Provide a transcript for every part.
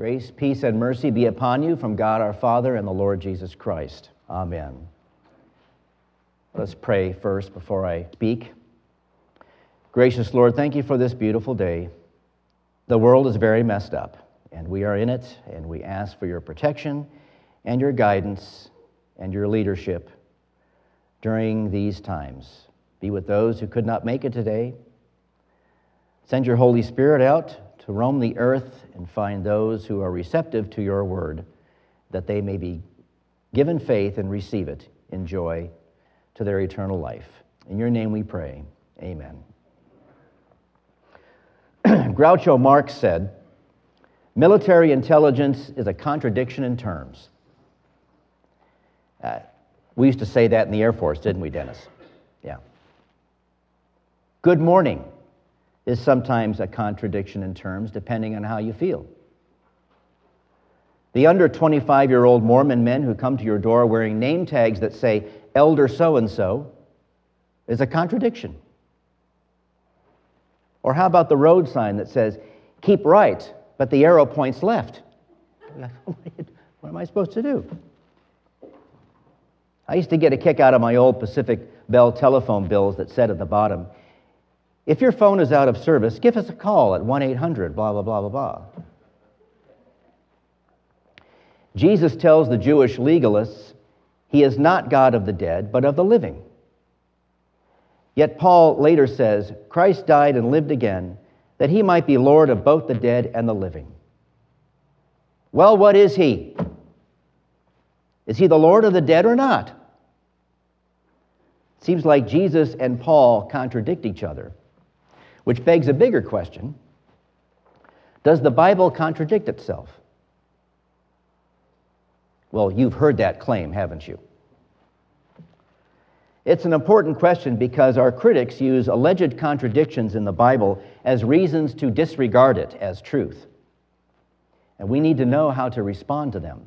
Grace, peace, and mercy be upon you from God our Father and the Lord Jesus Christ. Amen. Let's pray first before I speak. Gracious Lord, thank you for this beautiful day. The world is very messed up, and we are in it, and we ask for your protection and your guidance and your leadership during these times. Be with those who could not make it today. Send your Holy Spirit out to roam the earth and find those who are receptive to your word, that they may be given faith and receive it in joy to their eternal life. In your name we pray. Amen. Groucho Marx said, Military intelligence is a contradiction in terms. Uh, we used to say that in the Air Force, didn't we, Dennis? Yeah. Good morning is sometimes a contradiction in terms, depending on how you feel. The under 25 year old Mormon men who come to your door wearing name tags that say Elder so and so is a contradiction. Or how about the road sign that says, keep right, but the arrow points left? what am I supposed to do? I used to get a kick out of my old Pacific Bell telephone bills that said at the bottom, if your phone is out of service, give us a call at 1 800, blah, blah, blah, blah, blah. Jesus tells the Jewish legalists he is not God of the dead, but of the living. Yet Paul later says, Christ died and lived again, that he might be Lord of both the dead and the living. Well, what is he? Is he the Lord of the dead or not? Seems like Jesus and Paul contradict each other, which begs a bigger question Does the Bible contradict itself? Well, you've heard that claim, haven't you? It's an important question because our critics use alleged contradictions in the Bible as reasons to disregard it as truth. And we need to know how to respond to them.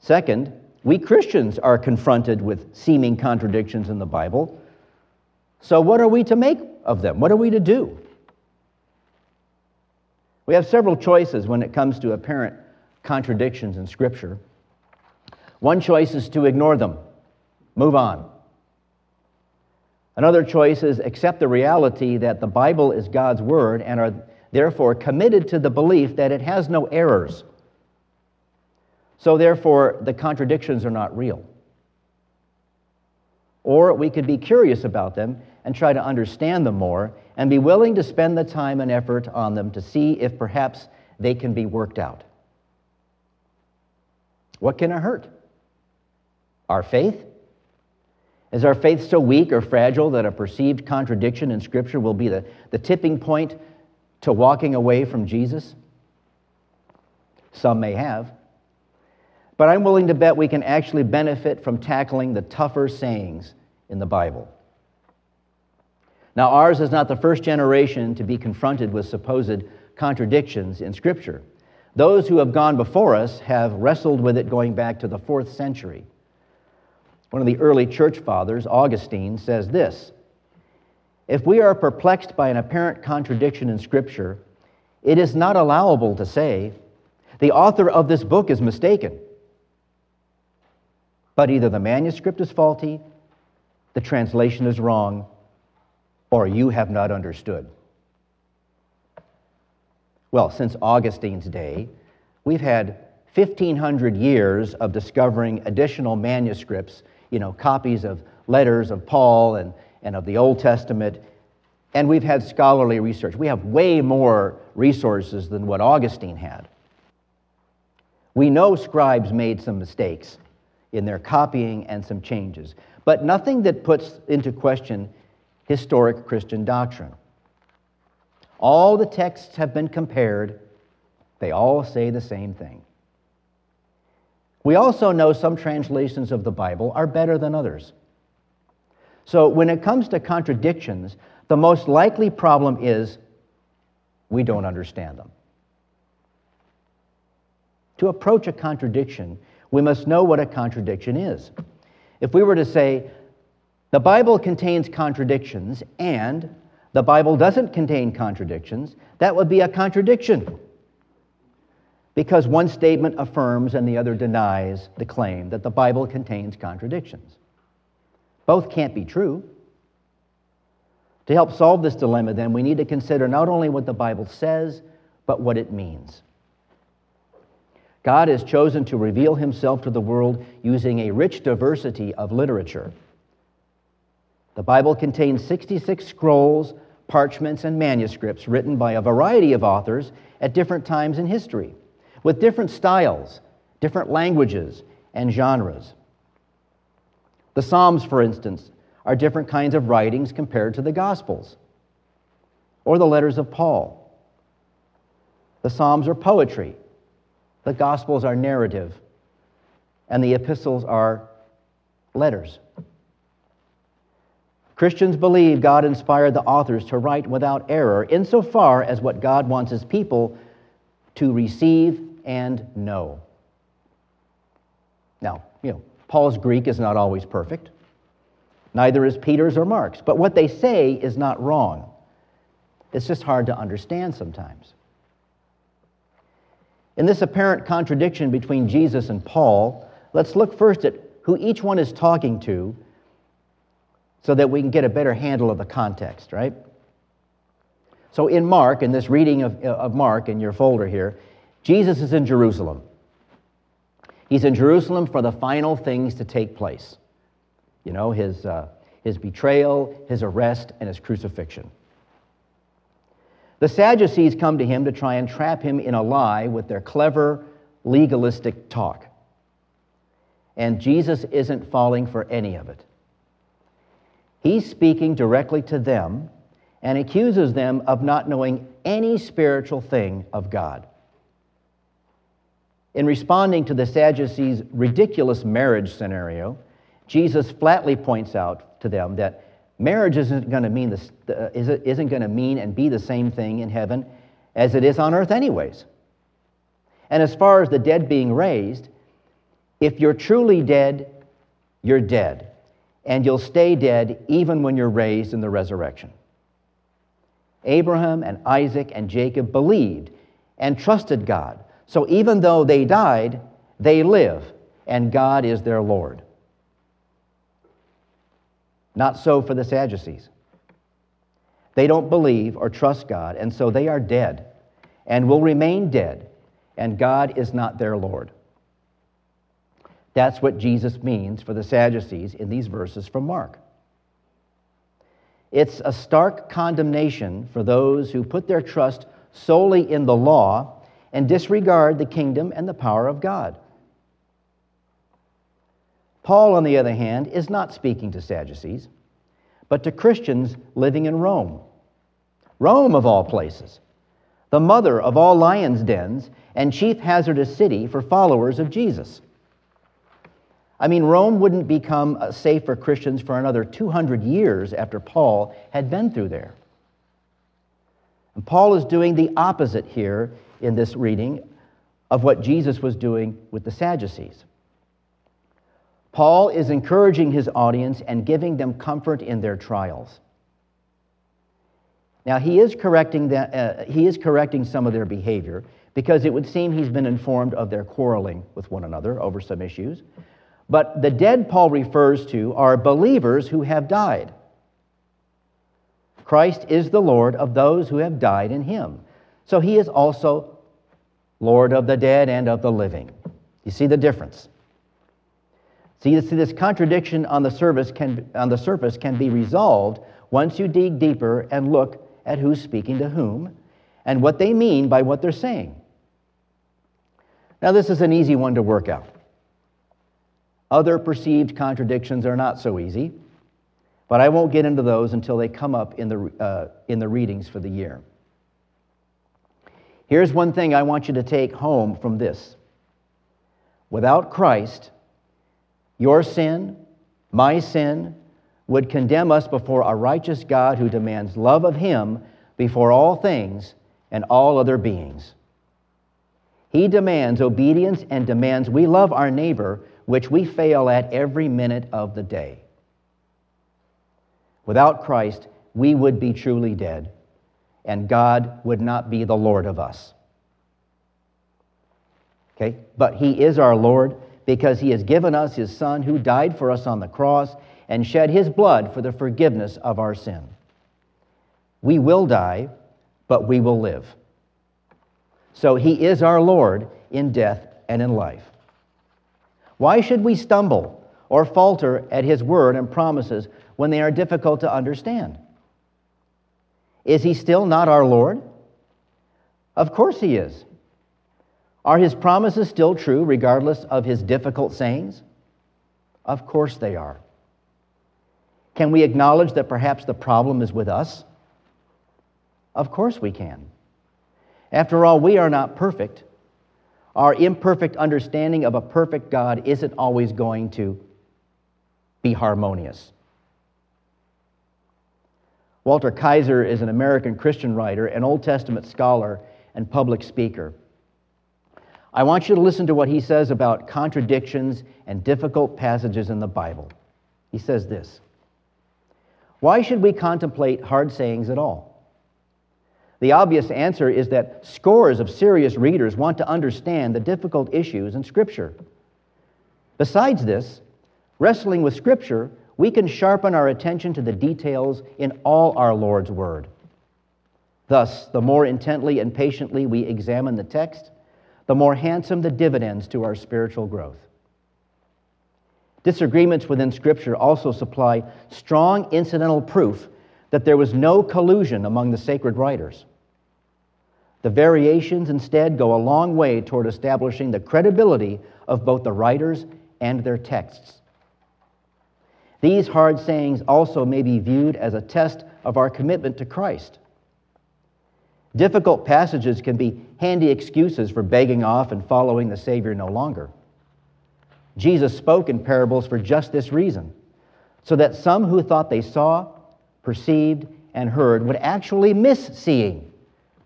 Second, we Christians are confronted with seeming contradictions in the Bible. So, what are we to make of them? What are we to do? We have several choices when it comes to apparent contradictions in Scripture. One choice is to ignore them Move on. Another choice is accept the reality that the Bible is God's Word and are therefore committed to the belief that it has no errors. So, therefore, the contradictions are not real. Or we could be curious about them and try to understand them more and be willing to spend the time and effort on them to see if perhaps they can be worked out. What can it hurt? Our faith? Is our faith so weak or fragile that a perceived contradiction in Scripture will be the, the tipping point to walking away from Jesus? Some may have. But I'm willing to bet we can actually benefit from tackling the tougher sayings in the Bible. Now, ours is not the first generation to be confronted with supposed contradictions in Scripture. Those who have gone before us have wrestled with it going back to the fourth century. One of the early church fathers, Augustine, says this If we are perplexed by an apparent contradiction in Scripture, it is not allowable to say, the author of this book is mistaken. But either the manuscript is faulty, the translation is wrong, or you have not understood. Well, since Augustine's day, we've had 1,500 years of discovering additional manuscripts you know, copies of letters of Paul and, and of the Old Testament. And we've had scholarly research. We have way more resources than what Augustine had. We know scribes made some mistakes in their copying and some changes, but nothing that puts into question historic Christian doctrine. All the texts have been compared, they all say the same thing. We also know some translations of the Bible are better than others. So when it comes to contradictions, the most likely problem is we don't understand them. To approach a contradiction, we must know what a contradiction is. If we were to say, the Bible contains contradictions and the Bible doesn't contain contradictions, that would be a contradiction. because one statement affirms and the other denies the claim that the Bible contains contradictions. Both can't be true. To help solve this dilemma, then, we need to consider not only what the Bible says, but what it means. God has chosen to reveal himself to the world using a rich diversity of literature. The Bible contains 66 scrolls, parchments, and manuscripts written by a variety of authors at different times in history, with different styles, different languages, and genres. The Psalms, for instance, are different kinds of writings compared to the Gospels or the letters of Paul. The Psalms are poetry, the Gospels are narrative, and the epistles are letters. Christians believe God inspired the authors to write without error, insofar as what God wants his people to receive and know. Now, you know, Paul's Greek is not always perfect. Neither is Peter's or Mark's. But what they say is not wrong. It's just hard to understand sometimes. In this apparent contradiction between Jesus and Paul, let's look first at who each one is talking to so that we can get a better handle of the context, right? So, in Mark, in this reading of, of Mark in your folder here, Jesus is in Jerusalem. He's in Jerusalem for the final things to take place. You know, his, uh, his betrayal, his arrest, and his crucifixion. The Sadducees come to him to try and trap him in a lie with their clever, legalistic talk. And Jesus isn't falling for any of it. He's speaking directly to them and accuses them of not knowing any spiritual thing of God. In responding to the Sadducees' ridiculous marriage scenario, Jesus flatly points out to them that marriage isn't going to mean this, uh, isn't going to mean and be the same thing in heaven as it is on earth, anyways. And as far as the dead being raised, if you're truly dead, you're dead. And you'll stay dead even when you're raised in the resurrection. Abraham and Isaac and Jacob believed and trusted God. So even though they died, they live, and God is their Lord. Not so for the Sadducees. They don't believe or trust God, and so they are dead and will remain dead, and God is not their Lord. That's what Jesus means for the Sadducees in these verses from Mark. It's a stark condemnation for those who put their trust solely in the law and disregard the kingdom and the power of God. Paul, on the other hand, is not speaking to Sadducees, but to Christians living in Rome. Rome, of all places, the mother of all lions' dens and chief hazardous city for followers of Jesus. I mean, Rome wouldn't become uh, safe for Christians for another 200 years after Paul had been through there. And Paul is doing the opposite here in this reading of what Jesus was doing with the Sadducees. Paul is encouraging his audience and giving them comfort in their trials. Now, he is correcting, the, uh, he is correcting some of their behavior because it would seem he's been informed of their quarreling with one another over some issues. But the dead Paul refers to are believers who have died. Christ is the Lord of those who have died in him. So he is also Lord of the dead and of the living. You see the difference? See, see this contradiction on the, surface can, on the surface can be resolved once you dig deeper and look at who's speaking to whom and what they mean by what they're saying. Now, this is an easy one to work out. Other perceived contradictions are not so easy, but I won't get into those until they come up in the, uh, in the readings for the year. Here's one thing I want you to take home from this without Christ, your sin, my sin, would condemn us before a righteous God who demands love of Him before all things and all other beings. He demands obedience and demands we love our neighbor, which we fail at every minute of the day. Without Christ, we would be truly dead, and God would not be the Lord of us. Okay? But he is our Lord because he has given us his Son who died for us on the cross and shed his blood for the forgiveness of our sin. We will die, but we will live. So he is our Lord in death and in life. Why should we stumble or falter at his word and promises when they are difficult to understand? Is he still not our Lord? Of course he is. Are his promises still true regardless of his difficult sayings? Of course they are. Can we acknowledge that perhaps the problem is with us? Of course we can. After all, we are not perfect. Our imperfect understanding of a perfect God isn't always going to be harmonious. Walter Kaiser is an American Christian writer, an Old Testament scholar, and public speaker. I want you to listen to what he says about contradictions and difficult passages in the Bible. He says this Why should we contemplate hard sayings at all? The obvious answer is that scores of serious readers want to understand the difficult issues in Scripture. Besides this, wrestling with Scripture, we can sharpen our attention to the details in all our Lord's Word. Thus, the more intently and patiently we examine the text, the more handsome the dividends to our spiritual growth. Disagreements within Scripture also supply strong incidental proof that there was no collusion among the sacred writers. The variations instead go a long way toward establishing the credibility of both the writers and their texts. These hard sayings also may be viewed as a test of our commitment to Christ. Difficult passages can be handy excuses for begging off and following the Savior no longer. Jesus spoke in parables for just this reason, so that some who thought they saw, perceived, and heard would actually miss seeing,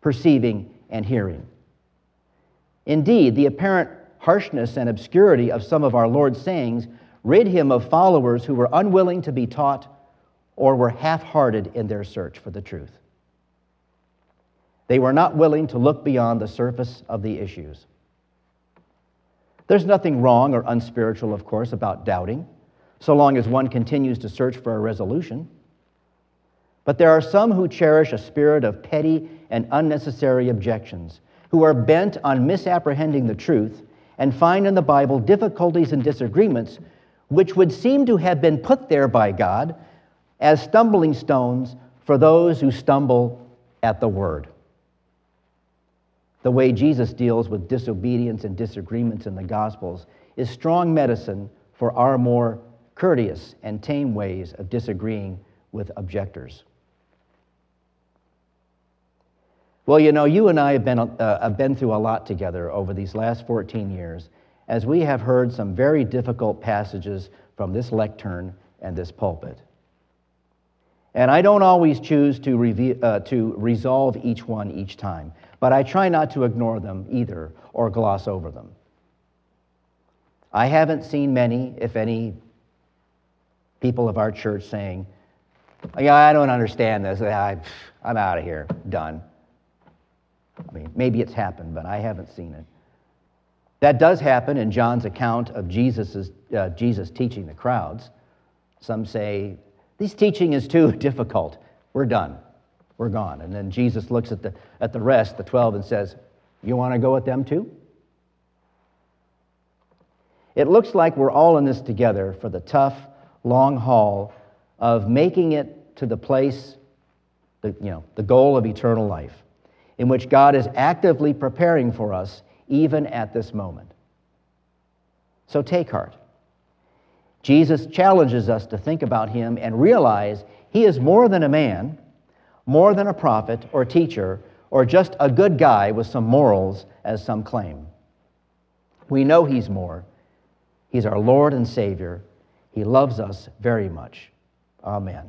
perceiving, and hearing. Indeed, the apparent harshness and obscurity of some of our Lord's sayings rid him of followers who were unwilling to be taught or were half hearted in their search for the truth. They were not willing to look beyond the surface of the issues. There's nothing wrong or unspiritual, of course, about doubting, so long as one continues to search for a resolution. But there are some who cherish a spirit of petty and unnecessary objections, who are bent on misapprehending the truth and find in the Bible difficulties and disagreements which would seem to have been put there by God as stumbling stones for those who stumble at the Word. The way Jesus deals with disobedience and disagreements in the Gospels is strong medicine for our more courteous and tame ways of disagreeing with objectors. Well, you know, you and I have been, uh, have been through a lot together over these last 14 years, as we have heard some very difficult passages from this lectern and this pulpit. And I don't always choose to, uh, to resolve each one each time, but I try not to ignore them either or gloss over them. I haven't seen many, if any, people of our church saying, Yeah, I don't understand this. I'm out of here. Done. I mean, maybe it's happened, but I haven't seen it. That does happen in John's account of Jesus's, uh, Jesus teaching the crowds. Some say, This teaching is too difficult. We're done. We're gone. And then Jesus looks at the, at the rest, the 12, and says, You want to go with them too? It looks like we're all in this together for the tough, long haul of making it to the place, the, you know, the goal of eternal life, in which God is actively preparing for us even at this moment. So take heart. Jesus challenges us to think about him and realize he is more than a man, more than a prophet or teacher, or just a good guy with some morals, as some claim. We know he's more. He's our Lord and Savior. He loves us very much. Amen.